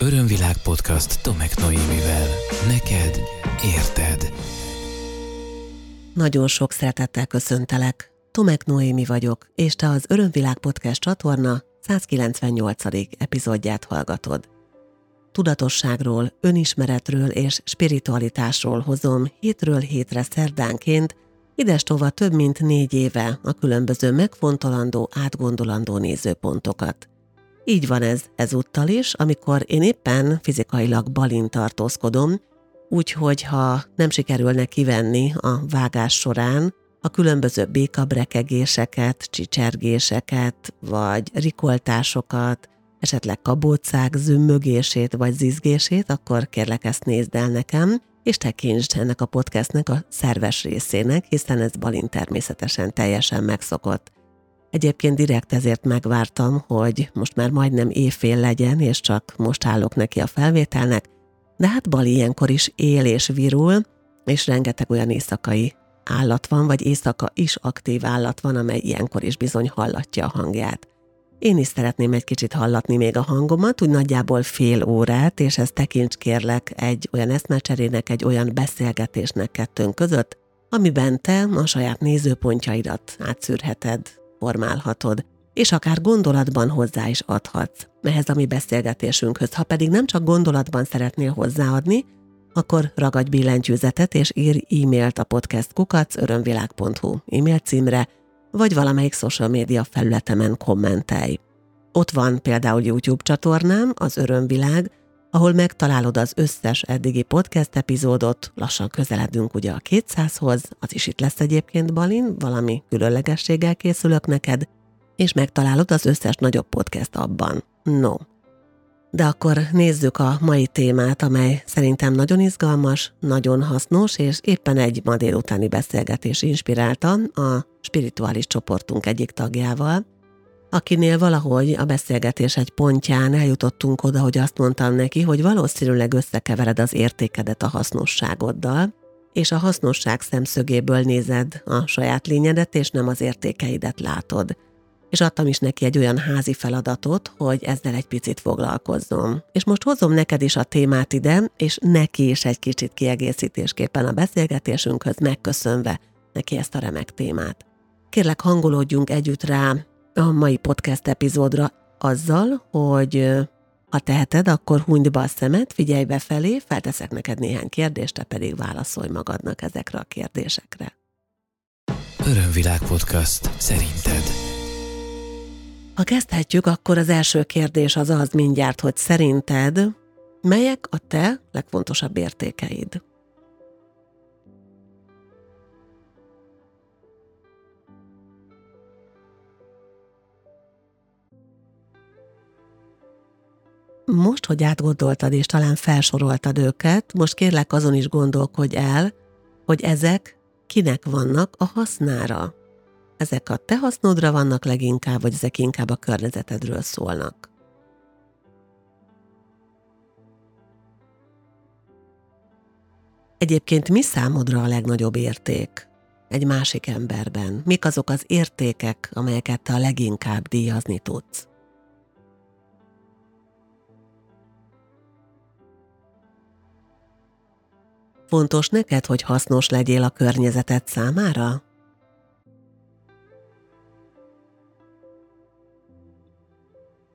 Örömvilág podcast Tomek Noémivel. Neked érted. Nagyon sok szeretettel köszöntelek. Tomek Noémi vagyok, és te az Örömvilág podcast csatorna 198. epizódját hallgatod. Tudatosságról, önismeretről és spiritualitásról hozom hétről hétre szerdánként, idestova több mint négy éve a különböző megfontolandó, átgondolandó nézőpontokat – így van ez ezúttal is, amikor én éppen fizikailag balin tartózkodom, úgyhogy ha nem sikerülne kivenni a vágás során a különböző békabrekegéseket, csicsergéseket, vagy rikoltásokat, esetleg kabócák zümmögését vagy zizgését, akkor kérlek ezt nézd el nekem, és tekintsd ennek a podcastnek a szerves részének, hiszen ez balin természetesen teljesen megszokott. Egyébként direkt ezért megvártam, hogy most már majdnem évfél legyen, és csak most állok neki a felvételnek, de hát Bali ilyenkor is él és virul, és rengeteg olyan éjszakai állat van, vagy éjszaka is aktív állat van, amely ilyenkor is bizony hallatja a hangját. Én is szeretném egy kicsit hallatni még a hangomat, úgy nagyjából fél órát, és ezt tekints kérlek egy olyan eszmecserének, egy olyan beszélgetésnek kettőnk között, amiben te a saját nézőpontjaidat átszűrheted, formálhatod, és akár gondolatban hozzá is adhatsz ehhez a mi beszélgetésünkhöz. Ha pedig nem csak gondolatban szeretnél hozzáadni, akkor ragadj billentyűzetet és ír e-mailt a podcast kukac örömvilág.hu e-mail címre, vagy valamelyik social média felületemen kommentelj. Ott van például YouTube csatornám, az Örömvilág, ahol megtalálod az összes eddigi podcast epizódot, lassan közeledünk ugye a 200-hoz, az is itt lesz egyébként Balin, valami különlegességgel készülök neked, és megtalálod az összes nagyobb podcast abban. No. De akkor nézzük a mai témát, amely szerintem nagyon izgalmas, nagyon hasznos, és éppen egy ma délutáni beszélgetés inspirálta a spirituális csoportunk egyik tagjával, akinél valahogy a beszélgetés egy pontján eljutottunk oda, hogy azt mondtam neki, hogy valószínűleg összekevered az értékedet a hasznosságoddal, és a hasznosság szemszögéből nézed a saját lényedet, és nem az értékeidet látod. És adtam is neki egy olyan házi feladatot, hogy ezzel egy picit foglalkozzon. És most hozom neked is a témát ide, és neki is egy kicsit kiegészítésképpen a beszélgetésünkhöz megköszönve neki ezt a remek témát. Kérlek, hangolódjunk együtt rá a mai podcast epizódra azzal, hogy ha teheted, akkor hunyd be a szemet, figyelj befelé, felteszek neked néhány kérdést, te pedig válaszolj magadnak ezekre a kérdésekre. Örömvilág podcast. Szerinted? Ha kezdhetjük, akkor az első kérdés az az mindjárt, hogy szerinted melyek a te legfontosabb értékeid? Most, hogy átgondoltad és talán felsoroltad őket, most kérlek azon is gondolkodj el, hogy ezek kinek vannak a hasznára. Ezek a te hasznodra vannak leginkább, vagy ezek inkább a környezetedről szólnak. Egyébként mi számodra a legnagyobb érték egy másik emberben? Mik azok az értékek, amelyeket te a leginkább díjazni tudsz? Fontos neked, hogy hasznos legyél a környezeted számára?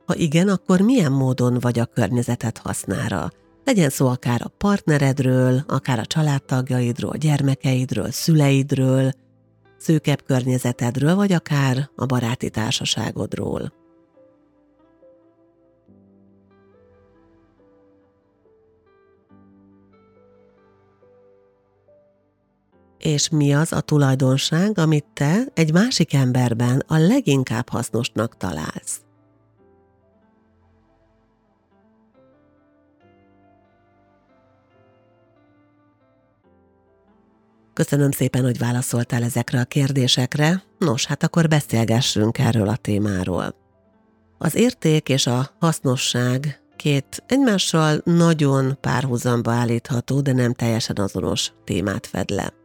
Ha igen, akkor milyen módon vagy a környezeted hasznára? Legyen szó akár a partneredről, akár a családtagjaidról, gyermekeidről, szüleidről, szűkebb környezetedről, vagy akár a baráti társaságodról. És mi az a tulajdonság, amit te egy másik emberben a leginkább hasznosnak találsz. Köszönöm szépen, hogy válaszoltál ezekre a kérdésekre. Nos, hát akkor beszélgessünk erről a témáról. Az érték és a hasznosság két egymással nagyon párhuzamba állítható, de nem teljesen azonos témát fed le.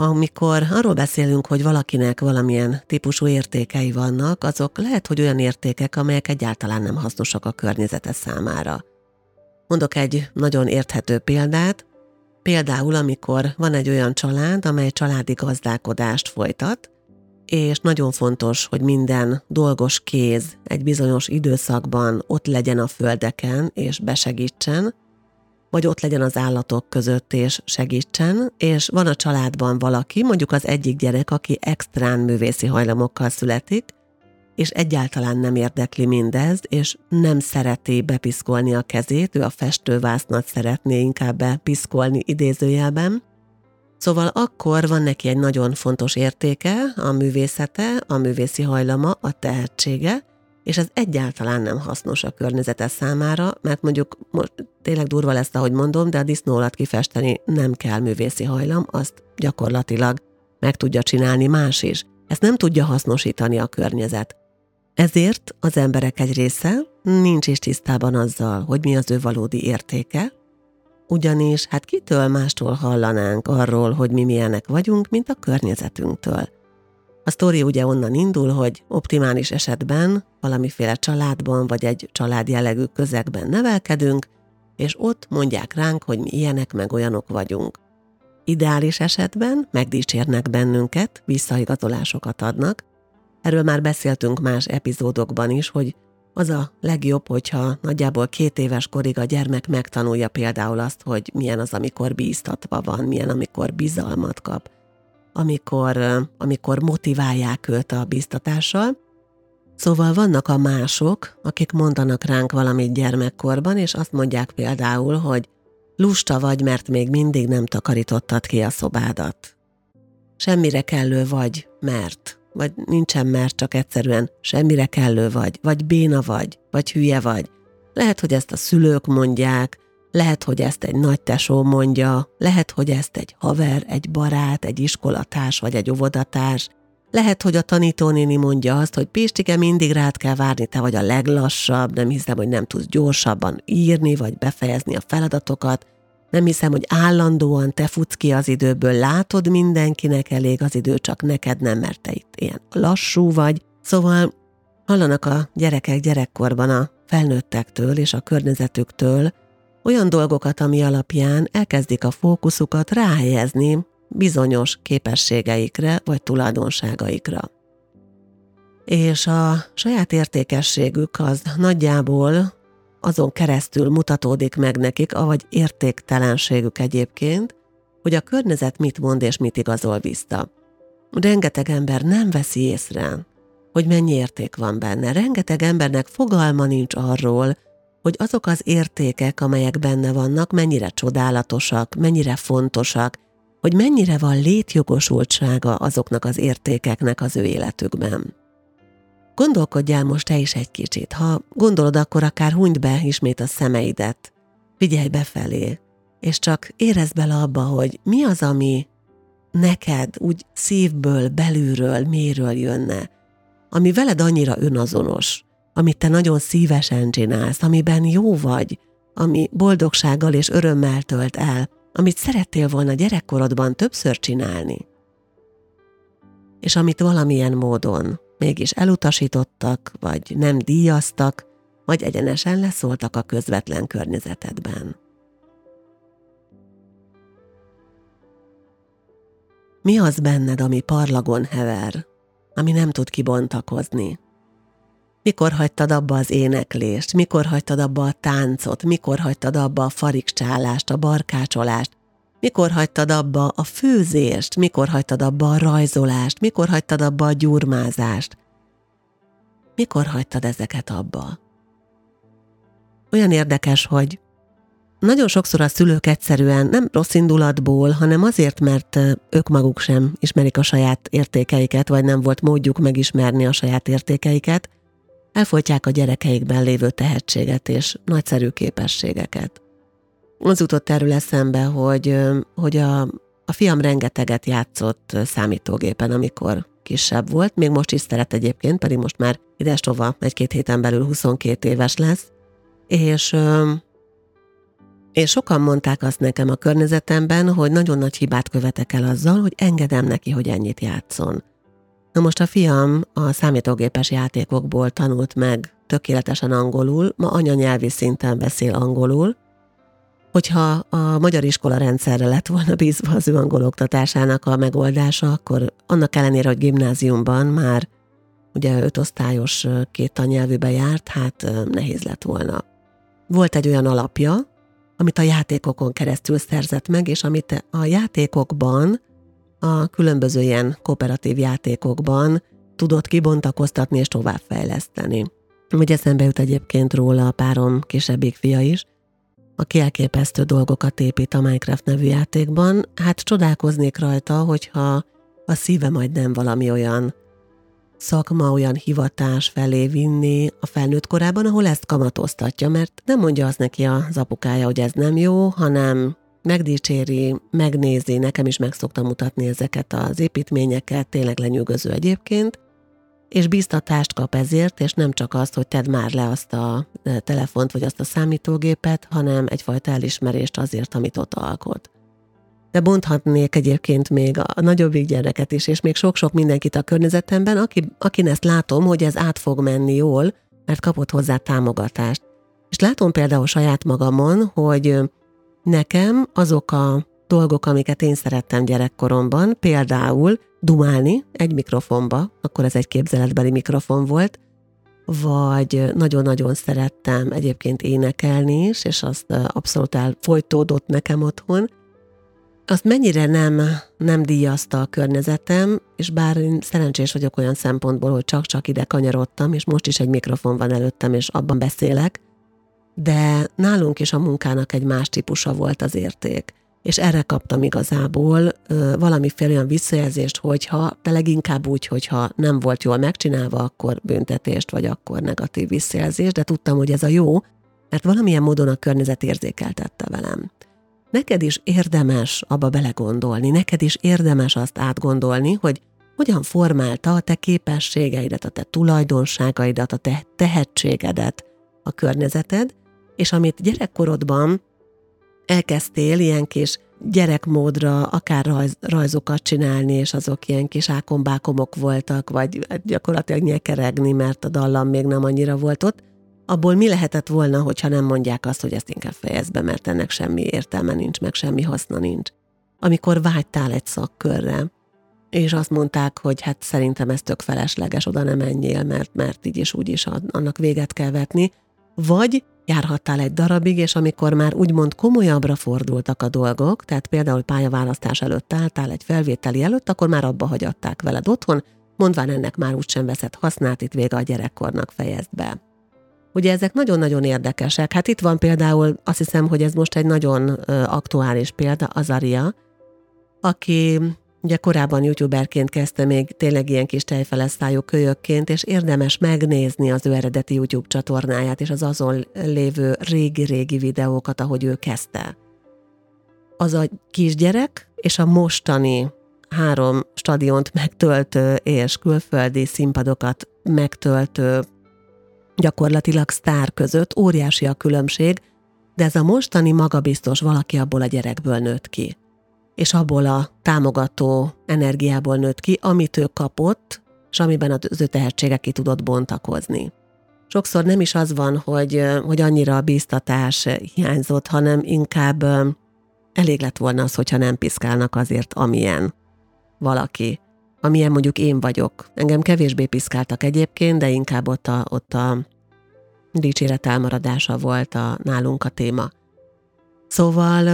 Amikor arról beszélünk, hogy valakinek valamilyen típusú értékei vannak, azok lehet, hogy olyan értékek, amelyek egyáltalán nem hasznosak a környezete számára. Mondok egy nagyon érthető példát. Például, amikor van egy olyan család, amely családi gazdálkodást folytat, és nagyon fontos, hogy minden dolgos kéz egy bizonyos időszakban ott legyen a földeken és besegítsen, vagy ott legyen az állatok között és segítsen, és van a családban valaki, mondjuk az egyik gyerek, aki extrán művészi hajlamokkal születik, és egyáltalán nem érdekli mindez, és nem szereti bepiszkolni a kezét, ő a festővásznat szeretné inkább bepiszkolni idézőjelben. Szóval akkor van neki egy nagyon fontos értéke, a művészete, a művészi hajlama, a tehetsége, és ez egyáltalán nem hasznos a környezete számára, mert mondjuk most tényleg durva lesz, ahogy mondom, de a disznó alatt kifesteni nem kell művészi hajlam, azt gyakorlatilag meg tudja csinálni más is. Ezt nem tudja hasznosítani a környezet. Ezért az emberek egy része nincs is tisztában azzal, hogy mi az ő valódi értéke, ugyanis hát kitől mástól hallanánk arról, hogy mi milyenek vagyunk, mint a környezetünktől. A sztori ugye onnan indul, hogy optimális esetben valamiféle családban vagy egy család jellegű közegben nevelkedünk, és ott mondják ránk, hogy mi ilyenek meg olyanok vagyunk. Ideális esetben megdicsérnek bennünket, visszaigazolásokat adnak. Erről már beszéltünk más epizódokban is, hogy az a legjobb, hogyha nagyjából két éves korig a gyermek megtanulja például azt, hogy milyen az, amikor bíztatva van, milyen, amikor bizalmat kap, amikor, amikor motiválják őt a bíztatással. Szóval vannak a mások, akik mondanak ránk valamit gyermekkorban, és azt mondják például, hogy lusta vagy, mert még mindig nem takarítottad ki a szobádat. Semmire kellő vagy, mert, vagy nincsen mert, csak egyszerűen semmire kellő vagy, vagy béna vagy, vagy hülye vagy. Lehet, hogy ezt a szülők mondják, lehet, hogy ezt egy nagy tesó mondja, lehet, hogy ezt egy haver, egy barát, egy iskolatárs vagy egy óvodatárs, lehet, hogy a tanítónéni mondja azt, hogy Pistike, mindig rád kell várni, te vagy a leglassabb, nem hiszem, hogy nem tudsz gyorsabban írni vagy befejezni a feladatokat, nem hiszem, hogy állandóan te futsz ki az időből, látod mindenkinek elég az idő, csak neked nem, mert te itt ilyen lassú vagy. Szóval hallanak a gyerekek gyerekkorban a felnőttektől és a környezetüktől, olyan dolgokat, ami alapján elkezdik a fókuszukat ráhelyezni bizonyos képességeikre vagy tulajdonságaikra. És a saját értékességük az nagyjából azon keresztül mutatódik meg nekik, avagy értéktelenségük egyébként, hogy a környezet mit mond és mit igazol vissza. Rengeteg ember nem veszi észre, hogy mennyi érték van benne. Rengeteg embernek fogalma nincs arról, hogy azok az értékek, amelyek benne vannak, mennyire csodálatosak, mennyire fontosak, hogy mennyire van létjogosultsága azoknak az értékeknek az ő életükben. Gondolkodjál most te is egy kicsit. Ha gondolod, akkor akár hunyd be ismét a szemeidet. Figyelj befelé, és csak érezd bele abba, hogy mi az, ami neked úgy szívből, belülről, méről jönne, ami veled annyira önazonos, amit te nagyon szívesen csinálsz, amiben jó vagy, ami boldogsággal és örömmel tölt el, amit szerettél volna gyerekkorodban többször csinálni. És amit valamilyen módon mégis elutasítottak, vagy nem díjaztak, vagy egyenesen leszóltak a közvetlen környezetedben. Mi az benned, ami parlagon hever, ami nem tud kibontakozni? Mikor hagytad abba az éneklést, mikor hagytad abba a táncot, mikor hagytad abba a farikcsálást, a barkácsolást, mikor hagytad abba a főzést, mikor hagytad abba a rajzolást, mikor hagytad abba a gyurmázást? Mikor hagytad ezeket abba? Olyan érdekes, hogy nagyon sokszor a szülők egyszerűen nem rossz indulatból, hanem azért, mert ők maguk sem ismerik a saját értékeiket, vagy nem volt módjuk megismerni a saját értékeiket, elfolytják a gyerekeikben lévő tehetséget és nagyszerű képességeket. Az jutott erről eszembe, hogy, hogy a, a fiam rengeteget játszott számítógépen, amikor kisebb volt, még most is szeret egyébként, pedig most már idestova egy-két héten belül 22 éves lesz, és, és sokan mondták azt nekem a környezetemben, hogy nagyon nagy hibát követek el azzal, hogy engedem neki, hogy ennyit játszon. Na most a fiam a számítógépes játékokból tanult meg tökéletesen angolul, ma anyanyelvi szinten beszél angolul, Hogyha a magyar iskola rendszerre lett volna bízva az ő angol oktatásának a megoldása, akkor annak ellenére, hogy gimnáziumban már ugye ötosztályos két tannyelvűbe járt, hát nehéz lett volna. Volt egy olyan alapja, amit a játékokon keresztül szerzett meg, és amit a játékokban, a különböző ilyen kooperatív játékokban tudott kibontakoztatni és továbbfejleszteni. Ugye eszembe jut egyébként róla a párom kisebbik fia is, aki elképesztő dolgokat épít a Minecraft nevű játékban, hát csodálkoznék rajta, hogyha a szíve majd nem valami olyan szakma, olyan hivatás felé vinni a felnőtt korában, ahol ezt kamatoztatja, mert nem mondja azt neki az apukája, hogy ez nem jó, hanem megdicséri, megnézi, nekem is meg szoktam mutatni ezeket az építményeket, tényleg lenyűgöző egyébként, és biztatást kap ezért, és nem csak azt, hogy tedd már le azt a e, telefont vagy azt a számítógépet, hanem egyfajta elismerést azért, amit ott alkot. De bonthatnék egyébként még a nagyobbik gyereket is, és még sok-sok mindenkit a környezetemben, aki, akin ezt látom, hogy ez át fog menni jól, mert kapott hozzá támogatást. És látom például saját magamon, hogy nekem azok a dolgok, amiket én szerettem gyerekkoromban, például dumálni egy mikrofonba, akkor ez egy képzeletbeli mikrofon volt, vagy nagyon-nagyon szerettem egyébként énekelni is, és azt abszolút elfolytódott nekem otthon, azt mennyire nem, nem díjazta a környezetem, és bár én szerencsés vagyok olyan szempontból, hogy csak-csak ide kanyarodtam, és most is egy mikrofon van előttem, és abban beszélek, de nálunk is a munkának egy más típusa volt az érték és erre kaptam igazából ö, valamiféle olyan visszajelzést, hogyha, de leginkább úgy, hogyha nem volt jól megcsinálva, akkor büntetést, vagy akkor negatív visszajelzést, de tudtam, hogy ez a jó, mert valamilyen módon a környezet érzékeltette velem. Neked is érdemes abba belegondolni, neked is érdemes azt átgondolni, hogy hogyan formálta a te képességeidet, a te tulajdonságaidat, a te tehetségedet a környezeted, és amit gyerekkorodban elkezdtél ilyen kis gyerekmódra akár rajz, rajzokat csinálni, és azok ilyen kis ákombákomok voltak, vagy gyakorlatilag nyekeregni, mert a dallam még nem annyira volt ott, abból mi lehetett volna, hogyha nem mondják azt, hogy ezt inkább fejezd be, mert ennek semmi értelme nincs, meg semmi haszna nincs. Amikor vágytál egy szakkörre, és azt mondták, hogy hát szerintem ez tök felesleges, oda nem menjél, mert, mert így is úgy is annak véget kell vetni, vagy járhattál egy darabig, és amikor már úgymond komolyabbra fordultak a dolgok, tehát például pályaválasztás előtt álltál egy felvételi előtt, akkor már abba hagyatták veled otthon, mondván ennek már úgysem veszed hasznát, itt vége a gyerekkornak fejezd be. Ugye ezek nagyon-nagyon érdekesek. Hát itt van például, azt hiszem, hogy ez most egy nagyon aktuális példa, Azaria, aki Ugye korábban youtuberként kezdte még tényleg ilyen kis tejfelesztályú kölyökként, és érdemes megnézni az ő eredeti YouTube csatornáját, és az azon lévő régi-régi videókat, ahogy ő kezdte. Az a kisgyerek és a mostani három stadiont megtöltő és külföldi színpadokat megtöltő gyakorlatilag sztár között óriási a különbség, de ez a mostani magabiztos valaki abból a gyerekből nőtt ki és abból a támogató energiából nőtt ki, amit ő kapott, és amiben az ő tehetsége ki tudott bontakozni. Sokszor nem is az van, hogy, hogy annyira a bíztatás hiányzott, hanem inkább elég lett volna az, hogyha nem piszkálnak azért, amilyen valaki. Amilyen mondjuk én vagyok. Engem kevésbé piszkáltak egyébként, de inkább ott a, ott a dicséret elmaradása volt a, nálunk a téma. Szóval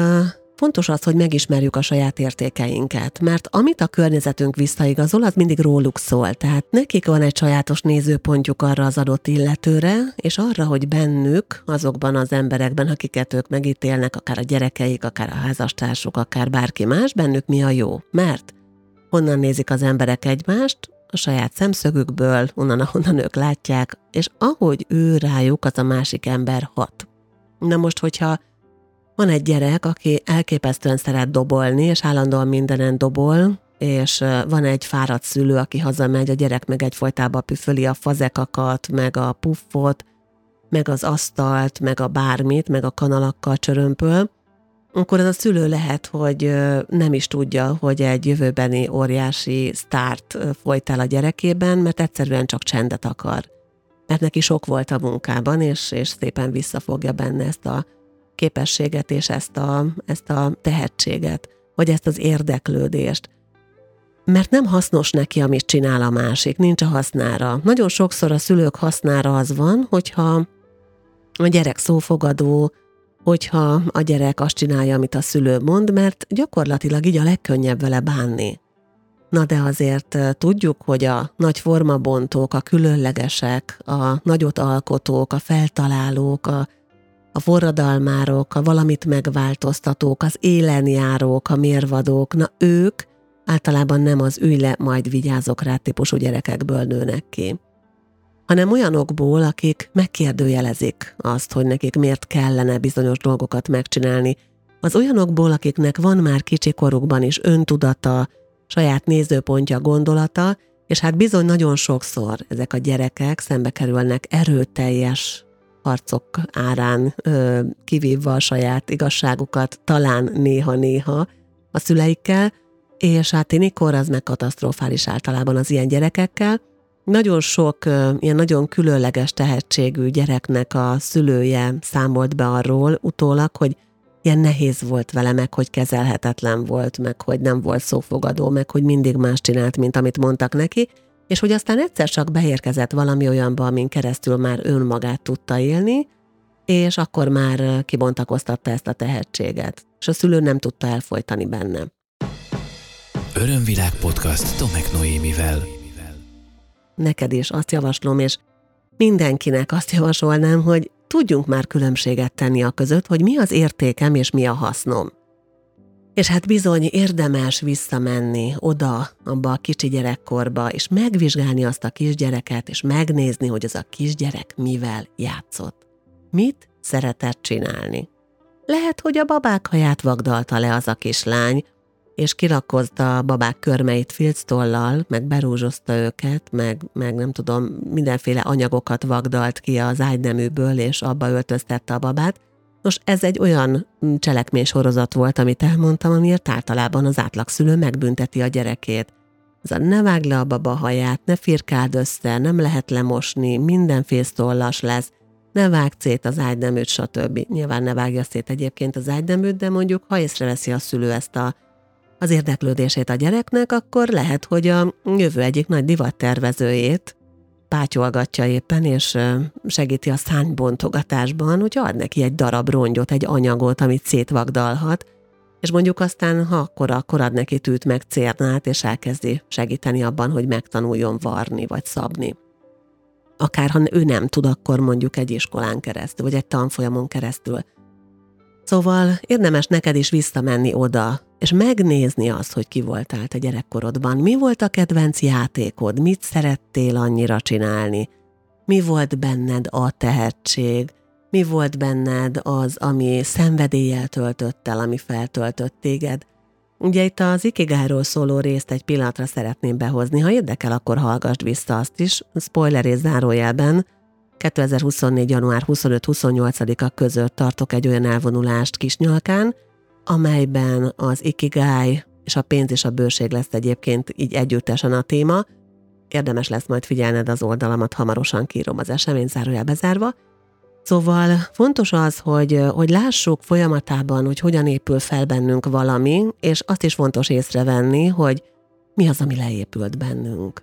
Fontos az, hogy megismerjük a saját értékeinket, mert amit a környezetünk visszaigazol, az mindig róluk szól. Tehát nekik van egy sajátos nézőpontjuk arra az adott illetőre, és arra, hogy bennük, azokban az emberekben, akiket ők megítélnek, akár a gyerekeik, akár a házastársuk, akár bárki más, bennük mi a jó. Mert honnan nézik az emberek egymást, a saját szemszögükből, onnan, ahonnan ők látják, és ahogy ő rájuk, az a másik ember hat. Na most, hogyha van egy gyerek, aki elképesztően szeret dobolni, és állandóan mindenen dobol, és van egy fáradt szülő, aki hazamegy, a gyerek meg egyfolytában püföli a fazekakat, meg a puffot, meg az asztalt, meg a bármit, meg a kanalakkal csörömpöl, akkor az a szülő lehet, hogy nem is tudja, hogy egy jövőbeni óriási sztárt folytál a gyerekében, mert egyszerűen csak csendet akar. Mert neki sok volt a munkában, és, és szépen visszafogja benne ezt a képességet és ezt a, ezt a tehetséget, vagy ezt az érdeklődést. Mert nem hasznos neki, amit csinál a másik, nincs a hasznára. Nagyon sokszor a szülők hasznára az van, hogyha a gyerek szófogadó, hogyha a gyerek azt csinálja, amit a szülő mond, mert gyakorlatilag így a legkönnyebb vele bánni. Na de azért tudjuk, hogy a nagy formabontók, a különlegesek, a nagyot alkotók, a feltalálók, a, a forradalmárok, a valamit megváltoztatók, az élenjárók, a mérvadók, na ők általában nem az ülj le, majd vigyázok rá típusú gyerekekből nőnek ki. Hanem olyanokból, akik megkérdőjelezik azt, hogy nekik miért kellene bizonyos dolgokat megcsinálni, az olyanokból, akiknek van már kicsi korukban is öntudata, saját nézőpontja, gondolata, és hát bizony nagyon sokszor ezek a gyerekek szembe kerülnek erőteljes harcok árán kivívva a saját igazságukat, talán néha-néha a szüleikkel, és hát énikor az meg katasztrofális általában az ilyen gyerekekkel, nagyon sok ilyen nagyon különleges tehetségű gyereknek a szülője számolt be arról utólag, hogy ilyen nehéz volt vele, meg hogy kezelhetetlen volt, meg hogy nem volt szófogadó, meg hogy mindig más csinált, mint amit mondtak neki, és hogy aztán egyszer csak beérkezett valami olyanba, amin keresztül már önmagát tudta élni, és akkor már kibontakoztatta ezt a tehetséget, és a szülő nem tudta elfolytani benne. Örömvilág podcast Tomek Noémivel neked is azt javaslom, és mindenkinek azt javasolnám, hogy tudjunk már különbséget tenni a között, hogy mi az értékem és mi a hasznom. És hát bizony érdemes visszamenni oda, abba a kicsi gyerekkorba, és megvizsgálni azt a kisgyereket, és megnézni, hogy az a kisgyerek mivel játszott. Mit szeretett csinálni. Lehet, hogy a babák haját vagdalta le az a kislány, és kirakkozta a babák körmeit filctollal, meg berúzsozta őket, meg, meg nem tudom, mindenféle anyagokat vagdalt ki az ágyneműből, és abba öltöztette a babát. Nos, ez egy olyan cselekmény sorozat volt, amit elmondtam, amiért általában az átlagszülő megbünteti a gyerekét. Ez a ne vágd le a baba haját, ne firkáld össze, nem lehet lemosni, minden fésztollas lesz, ne vágj szét az ágyneműt, stb. Nyilván ne vágja szét egyébként az ágyneműt, de mondjuk, ha észreveszi a szülő ezt a az érdeklődését a gyereknek, akkor lehet, hogy a jövő egyik nagy divattervezőjét pátyolgatja éppen, és segíti a szánybontogatásban, hogy ad neki egy darab rongyot, egy anyagot, amit szétvagdalhat, és mondjuk aztán, ha akkor, akkor ad neki tűt meg cérnát, és elkezdi segíteni abban, hogy megtanuljon varni vagy szabni. Akár ha ő nem tud, akkor mondjuk egy iskolán keresztül, vagy egy tanfolyamon keresztül. Szóval érdemes neked is visszamenni oda, és megnézni azt, hogy ki voltál te gyerekkorodban, mi volt a kedvenc játékod, mit szerettél annyira csinálni, mi volt benned a tehetség, mi volt benned az, ami szenvedéllyel töltött el, ami feltöltött téged. Ugye itt az ikigáról szóló részt egy pillanatra szeretném behozni, ha érdekel, akkor hallgassd vissza azt is, spoiler és zárójelben, 2024. január 25-28-a között tartok egy olyan elvonulást Kisnyalkán, amelyben az ikigai és a pénz és a bőség lesz egyébként így együttesen a téma. Érdemes lesz majd figyelned az oldalamat, hamarosan kírom az esemény zárójel bezárva. Szóval fontos az, hogy, hogy lássuk folyamatában, hogy hogyan épül fel bennünk valami, és azt is fontos észrevenni, hogy mi az, ami leépült bennünk.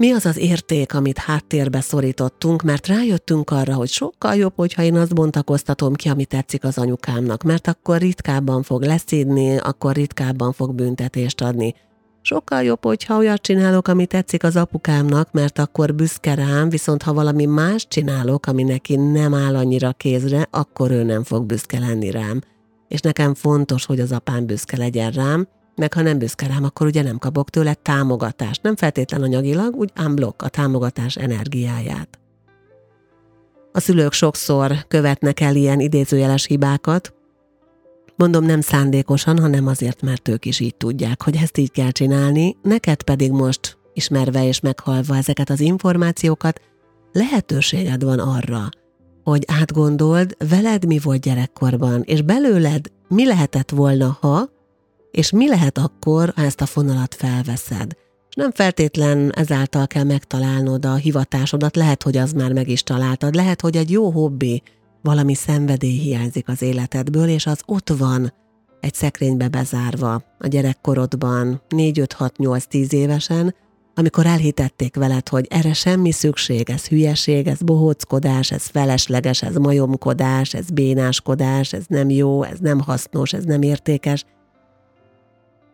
Mi az az érték, amit háttérbe szorítottunk, mert rájöttünk arra, hogy sokkal jobb, hogyha én azt bontakoztatom ki, ami tetszik az anyukámnak, mert akkor ritkábban fog leszídni, akkor ritkábban fog büntetést adni. Sokkal jobb, hogyha olyat csinálok, ami tetszik az apukámnak, mert akkor büszke rám, viszont ha valami más csinálok, ami neki nem áll annyira kézre, akkor ő nem fog büszke lenni rám. És nekem fontos, hogy az apám büszke legyen rám, meg ha nem büszke rám, akkor ugye nem kapok tőle támogatást. Nem feltétlen anyagilag, úgy unblock a támogatás energiáját. A szülők sokszor követnek el ilyen idézőjeles hibákat, Mondom nem szándékosan, hanem azért, mert ők is így tudják, hogy ezt így kell csinálni, neked pedig most, ismerve és meghalva ezeket az információkat, lehetőséged van arra, hogy átgondold, veled mi volt gyerekkorban, és belőled mi lehetett volna, ha, és mi lehet akkor, ha ezt a fonalat felveszed? És nem feltétlen ezáltal kell megtalálnod a hivatásodat, lehet, hogy az már meg is találtad, lehet, hogy egy jó hobbi, valami szenvedély hiányzik az életedből, és az ott van egy szekrénybe bezárva a gyerekkorodban, 4-5-6-8-10 évesen, amikor elhitették veled, hogy erre semmi szükség, ez hülyeség, ez bohóckodás, ez felesleges, ez majomkodás, ez bénáskodás, ez nem jó, ez nem hasznos, ez nem értékes.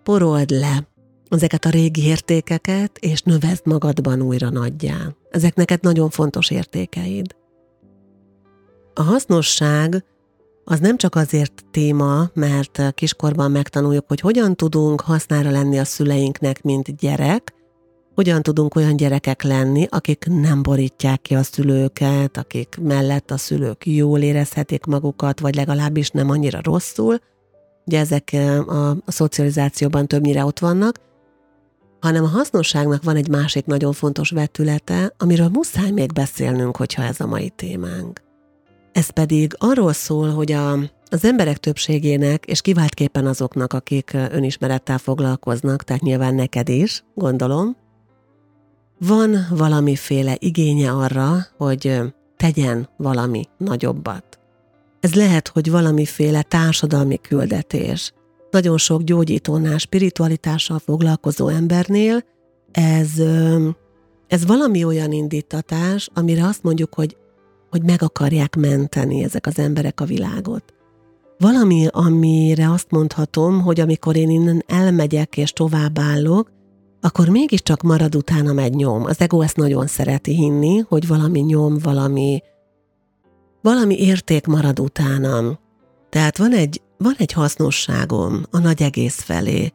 Porold le ezeket a régi értékeket, és növezd magadban újra nagyjá. Ezek neked nagyon fontos értékeid. A hasznosság az nem csak azért téma, mert kiskorban megtanuljuk, hogy hogyan tudunk hasznára lenni a szüleinknek, mint gyerek, hogyan tudunk olyan gyerekek lenni, akik nem borítják ki a szülőket, akik mellett a szülők jól érezhetik magukat, vagy legalábbis nem annyira rosszul, ugye ezek a, a szocializációban többnyire ott vannak, hanem a hasznosságnak van egy másik nagyon fontos vetülete, amiről muszáj még beszélnünk, hogyha ez a mai témánk. Ez pedig arról szól, hogy a, az emberek többségének, és kiváltképpen azoknak, akik önismerettel foglalkoznak, tehát nyilván neked is, gondolom, van valamiféle igénye arra, hogy tegyen valami nagyobbat. Ez lehet, hogy valamiféle társadalmi küldetés. Nagyon sok gyógyítónál, spiritualitással foglalkozó embernél ez, ez valami olyan indítatás, amire azt mondjuk, hogy, hogy meg akarják menteni ezek az emberek a világot. Valami, amire azt mondhatom, hogy amikor én innen elmegyek és továbbállok, akkor mégiscsak marad utána egy nyom. Az ego ezt nagyon szereti hinni, hogy valami nyom, valami, valami érték marad utánam. Tehát van egy, van egy hasznosságom a nagy egész felé,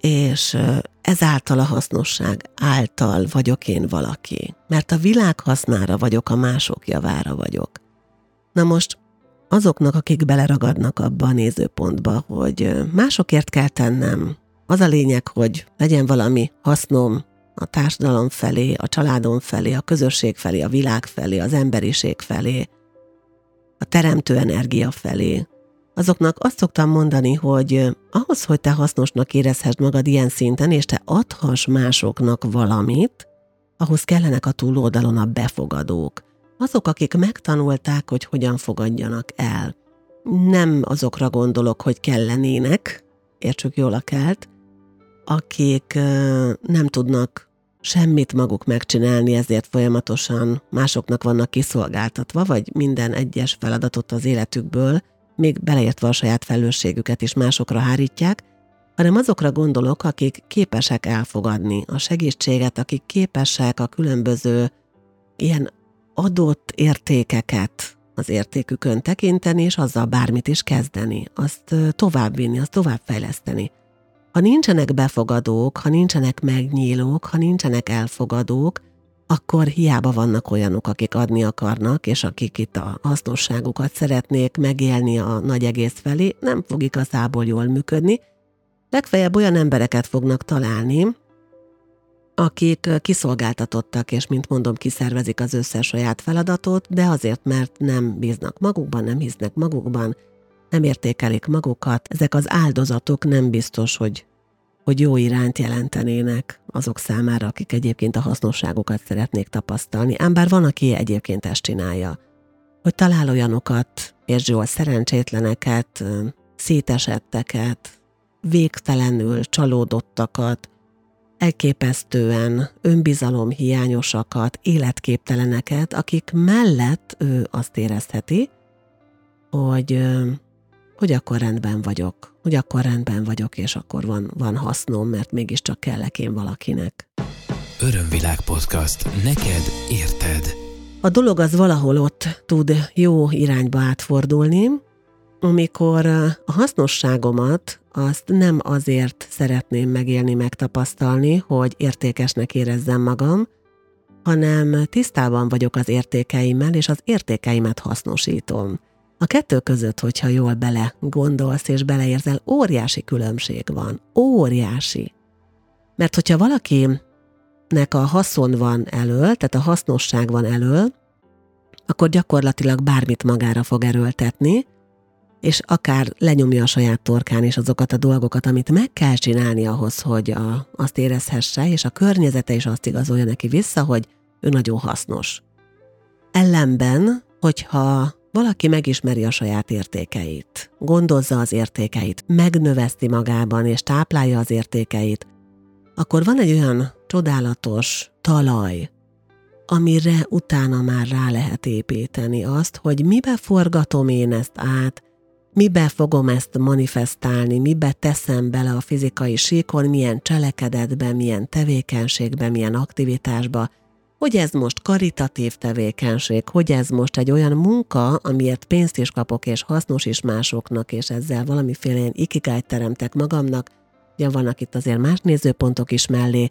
és ezáltal a hasznosság által vagyok én valaki. Mert a világ hasznára vagyok, a mások javára vagyok. Na most azoknak, akik beleragadnak abba a nézőpontba, hogy másokért kell tennem, az a lényeg, hogy legyen valami hasznom a társadalom felé, a családom felé, a közösség felé, a világ felé, az emberiség felé, a teremtő energia felé. Azoknak azt szoktam mondani, hogy ahhoz, hogy te hasznosnak érezhessd magad ilyen szinten, és te adhass másoknak valamit, ahhoz kellenek a túloldalon a befogadók. Azok, akik megtanulták, hogy hogyan fogadjanak el. Nem azokra gondolok, hogy kellenének, értsük jól a kelt, akik nem tudnak semmit maguk megcsinálni, ezért folyamatosan másoknak vannak kiszolgáltatva, vagy minden egyes feladatot az életükből, még beleértve a saját felelősségüket is másokra hárítják, hanem azokra gondolok, akik képesek elfogadni a segítséget, akik képesek a különböző ilyen adott értékeket az értékükön tekinteni, és azzal bármit is kezdeni, azt továbbvinni, azt továbbfejleszteni. Ha nincsenek befogadók, ha nincsenek megnyílók, ha nincsenek elfogadók, akkor hiába vannak olyanok, akik adni akarnak, és akik itt a hasznosságukat szeretnék megélni a nagy egész felé, nem fog igazából jól működni. Legfeljebb olyan embereket fognak találni, akik kiszolgáltatottak, és mint mondom, kiszervezik az összes saját feladatot, de azért, mert nem bíznak magukban, nem hisznek magukban, nem értékelik magukat, ezek az áldozatok nem biztos, hogy, hogy jó irányt jelentenének azok számára, akik egyébként a hasznosságokat szeretnék tapasztalni. Ám bár van, aki egyébként ezt csinálja, hogy talál olyanokat, és jól szerencsétleneket, szétesetteket, végtelenül csalódottakat, elképesztően önbizalom hiányosakat, életképteleneket, akik mellett ő azt érezheti, hogy hogy akkor rendben vagyok, hogy akkor rendben vagyok, és akkor van, van hasznom, mert mégiscsak kellek én valakinek. Örömvilág podcast. Neked érted. A dolog az valahol ott tud jó irányba átfordulni, amikor a hasznosságomat azt nem azért szeretném megélni, megtapasztalni, hogy értékesnek érezzem magam, hanem tisztában vagyok az értékeimmel, és az értékeimet hasznosítom. A kettő között, hogyha jól bele gondolsz és beleérzel, óriási különbség van. Óriási. Mert hogyha valakinek a haszon van elől, tehát a hasznosság van elől, akkor gyakorlatilag bármit magára fog erőltetni, és akár lenyomja a saját torkán is azokat a dolgokat, amit meg kell csinálni ahhoz, hogy a, azt érezhesse, és a környezete is azt igazolja neki vissza, hogy ő nagyon hasznos. Ellenben, hogyha valaki megismeri a saját értékeit, gondozza az értékeit, megnöveszti magában és táplálja az értékeit, akkor van egy olyan csodálatos talaj, amire utána már rá lehet építeni azt, hogy mibe forgatom én ezt át, mibe fogom ezt manifestálni, mibe teszem bele a fizikai síkon, milyen cselekedetbe, milyen tevékenységbe, milyen aktivitásba, hogy ez most karitatív tevékenység, hogy ez most egy olyan munka, amiért pénzt is kapok, és hasznos is másoknak, és ezzel valamiféle ilyen ikigájt teremtek magamnak, ugye vannak itt azért más nézőpontok is mellé,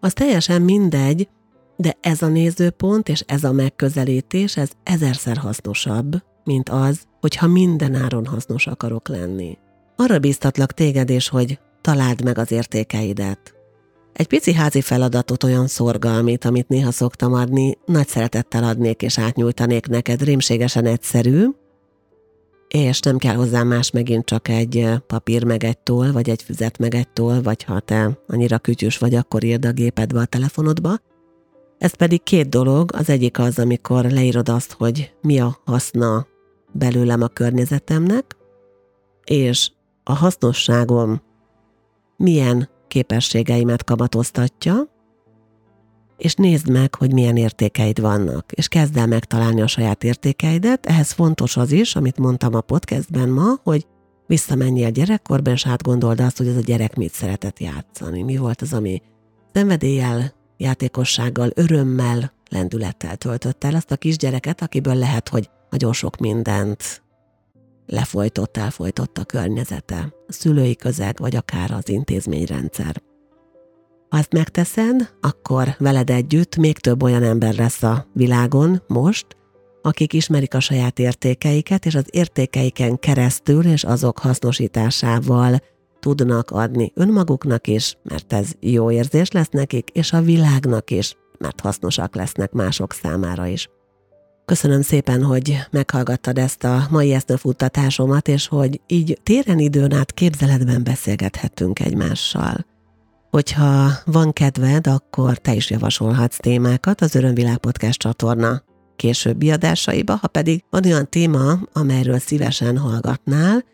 az teljesen mindegy, de ez a nézőpont és ez a megközelítés, ez ezerszer hasznosabb, mint az, hogyha minden áron hasznos akarok lenni. Arra bíztatlak téged is, hogy találd meg az értékeidet. Egy pici házi feladatot olyan szorgalmit, amit néha szoktam adni, nagy szeretettel adnék és átnyújtanék neked, rémségesen egyszerű, és nem kell hozzá más megint csak egy papír meg egy toll, vagy egy füzet meg egy toll, vagy ha te annyira kütyűs vagy, akkor írd a gépedbe a telefonodba. Ez pedig két dolog, az egyik az, amikor leírod azt, hogy mi a haszna belőlem a környezetemnek, és a hasznosságom milyen képességeimet kamatoztatja, és nézd meg, hogy milyen értékeid vannak, és kezd el megtalálni a saját értékeidet. Ehhez fontos az is, amit mondtam a podcastben ma, hogy visszamenjél gyerekkorban, és átgondold azt, hogy ez a gyerek mit szeretett játszani. Mi volt az, ami szenvedéllyel, játékossággal, örömmel, lendülettel töltött el azt a kisgyereket, akiből lehet, hogy nagyon sok mindent lefolytott, elfolytott a környezete, a szülői közeg, vagy akár az intézményrendszer. Ha ezt megteszed, akkor veled együtt még több olyan ember lesz a világon most, akik ismerik a saját értékeiket, és az értékeiken keresztül és azok hasznosításával tudnak adni önmaguknak is, mert ez jó érzés lesz nekik, és a világnak is, mert hasznosak lesznek mások számára is. Köszönöm szépen, hogy meghallgattad ezt a mai esztőfuttatásomat, és hogy így téren időn át képzeletben beszélgethetünk egymással. Hogyha van kedved, akkor te is javasolhatsz témákat az Örömvilág Podcast csatorna későbbi adásaiba, ha pedig van olyan téma, amelyről szívesen hallgatnál,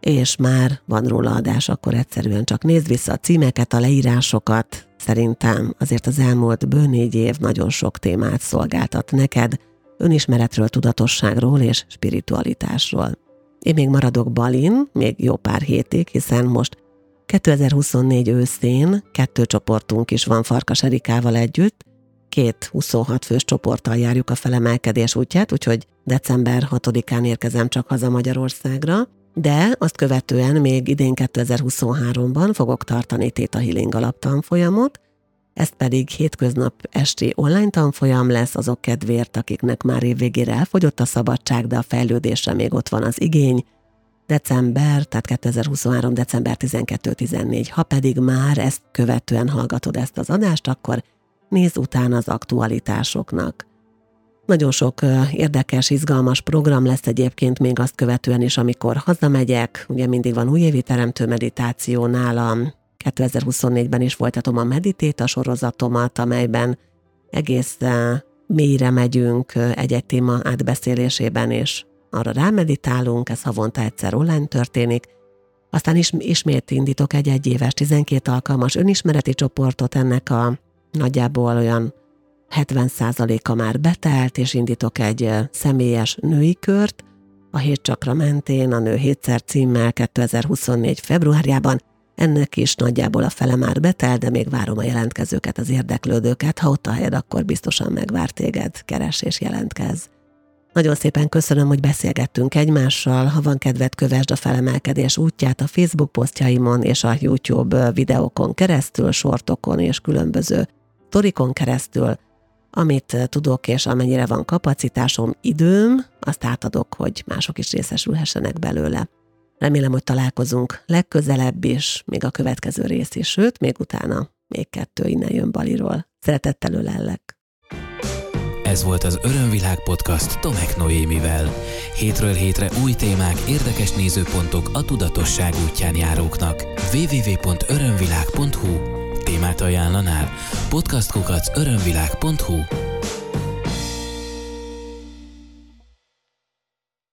és már van róla adás, akkor egyszerűen csak nézd vissza a címeket, a leírásokat. Szerintem azért az elmúlt bő négy év nagyon sok témát szolgáltat neked, önismeretről, tudatosságról és spiritualitásról. Én még maradok Balin, még jó pár hétig, hiszen most 2024 őszén kettő csoportunk is van Farkas Erikával együtt, két 26 fős csoporttal járjuk a felemelkedés útját, úgyhogy december 6-án érkezem csak haza Magyarországra, de azt követően még idén 2023-ban fogok tartani Theta Healing alaptanfolyamot, ezt pedig hétköznap esti online tanfolyam lesz azok kedvéért, akiknek már évvégére elfogyott a szabadság, de a fejlődésre még ott van az igény, december, tehát 2023. december 12-14. Ha pedig már ezt követően hallgatod ezt az adást, akkor nézz utána az aktualitásoknak. Nagyon sok érdekes, izgalmas program lesz egyébként még azt követően is, amikor hazamegyek. Ugye mindig van újévi teremtő meditáció nálam. 2024-ben is folytatom a meditéta sorozatomat, amelyben egész mélyre megyünk egy-egy téma átbeszélésében, és arra rámeditálunk, ez havonta egyszer online történik, aztán is, ismét indítok egy egyéves, 12 alkalmas önismereti csoportot, ennek a nagyjából olyan 70%-a már betelt, és indítok egy személyes női kört, a hét csakra mentén, a nő hétszer címmel 2024 februárjában, ennek is nagyjából a fele már betelt, de még várom a jelentkezőket, az érdeklődőket. Ha ott a helyed, akkor biztosan megvár téged, keres és jelentkez. Nagyon szépen köszönöm, hogy beszélgettünk egymással. Ha van kedved, kövesd a felemelkedés útját a Facebook posztjaimon és a YouTube videókon keresztül, sortokon és különböző torikon keresztül, amit tudok, és amennyire van kapacitásom, időm, azt átadok, hogy mások is részesülhessenek belőle. Remélem, hogy találkozunk legközelebb is, még a következő rész is, sőt, még utána még kettő innen jön Baliról. Szeretettel ölellek! Ez volt az Örömvilág podcast Tomek Noémivel. Hétről hétre új témák, érdekes nézőpontok a tudatosság útján járóknak. www.örömvilág.hu Témát ajánlanál? Podcastkukac örömvilág.hu